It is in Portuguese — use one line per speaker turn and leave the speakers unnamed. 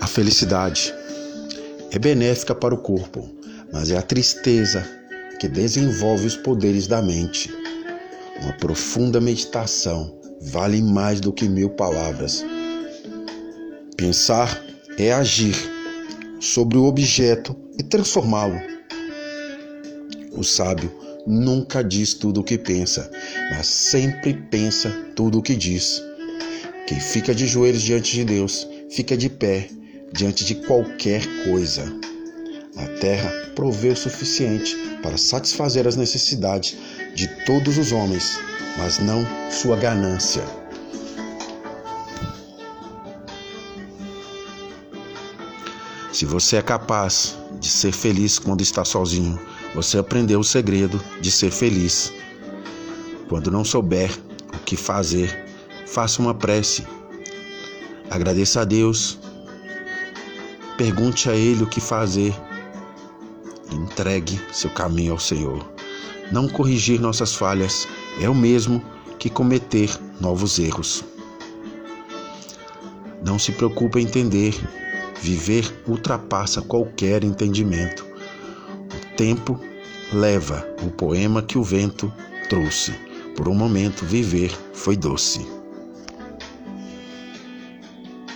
A felicidade é benéfica para o corpo, mas é a tristeza que desenvolve os poderes da mente. Uma profunda meditação vale mais do que mil palavras. Pensar é agir sobre o objeto e transformá-lo. O sábio nunca diz tudo o que pensa, mas sempre pensa tudo o que diz. Quem fica de joelhos diante de Deus, fica de pé diante de qualquer coisa. A terra provê o suficiente para satisfazer as necessidades de todos os homens, mas não sua ganância. Se você é capaz de ser feliz quando está sozinho, você aprendeu o segredo de ser feliz. Quando não souber o que fazer, faça uma prece. Agradeça a Deus. Pergunte a Ele o que fazer. Entregue seu caminho ao Senhor. Não corrigir nossas falhas é o mesmo que cometer novos erros. Não se preocupe em entender. Viver ultrapassa qualquer entendimento. Tempo leva o poema que o vento trouxe. Por um momento, viver foi doce.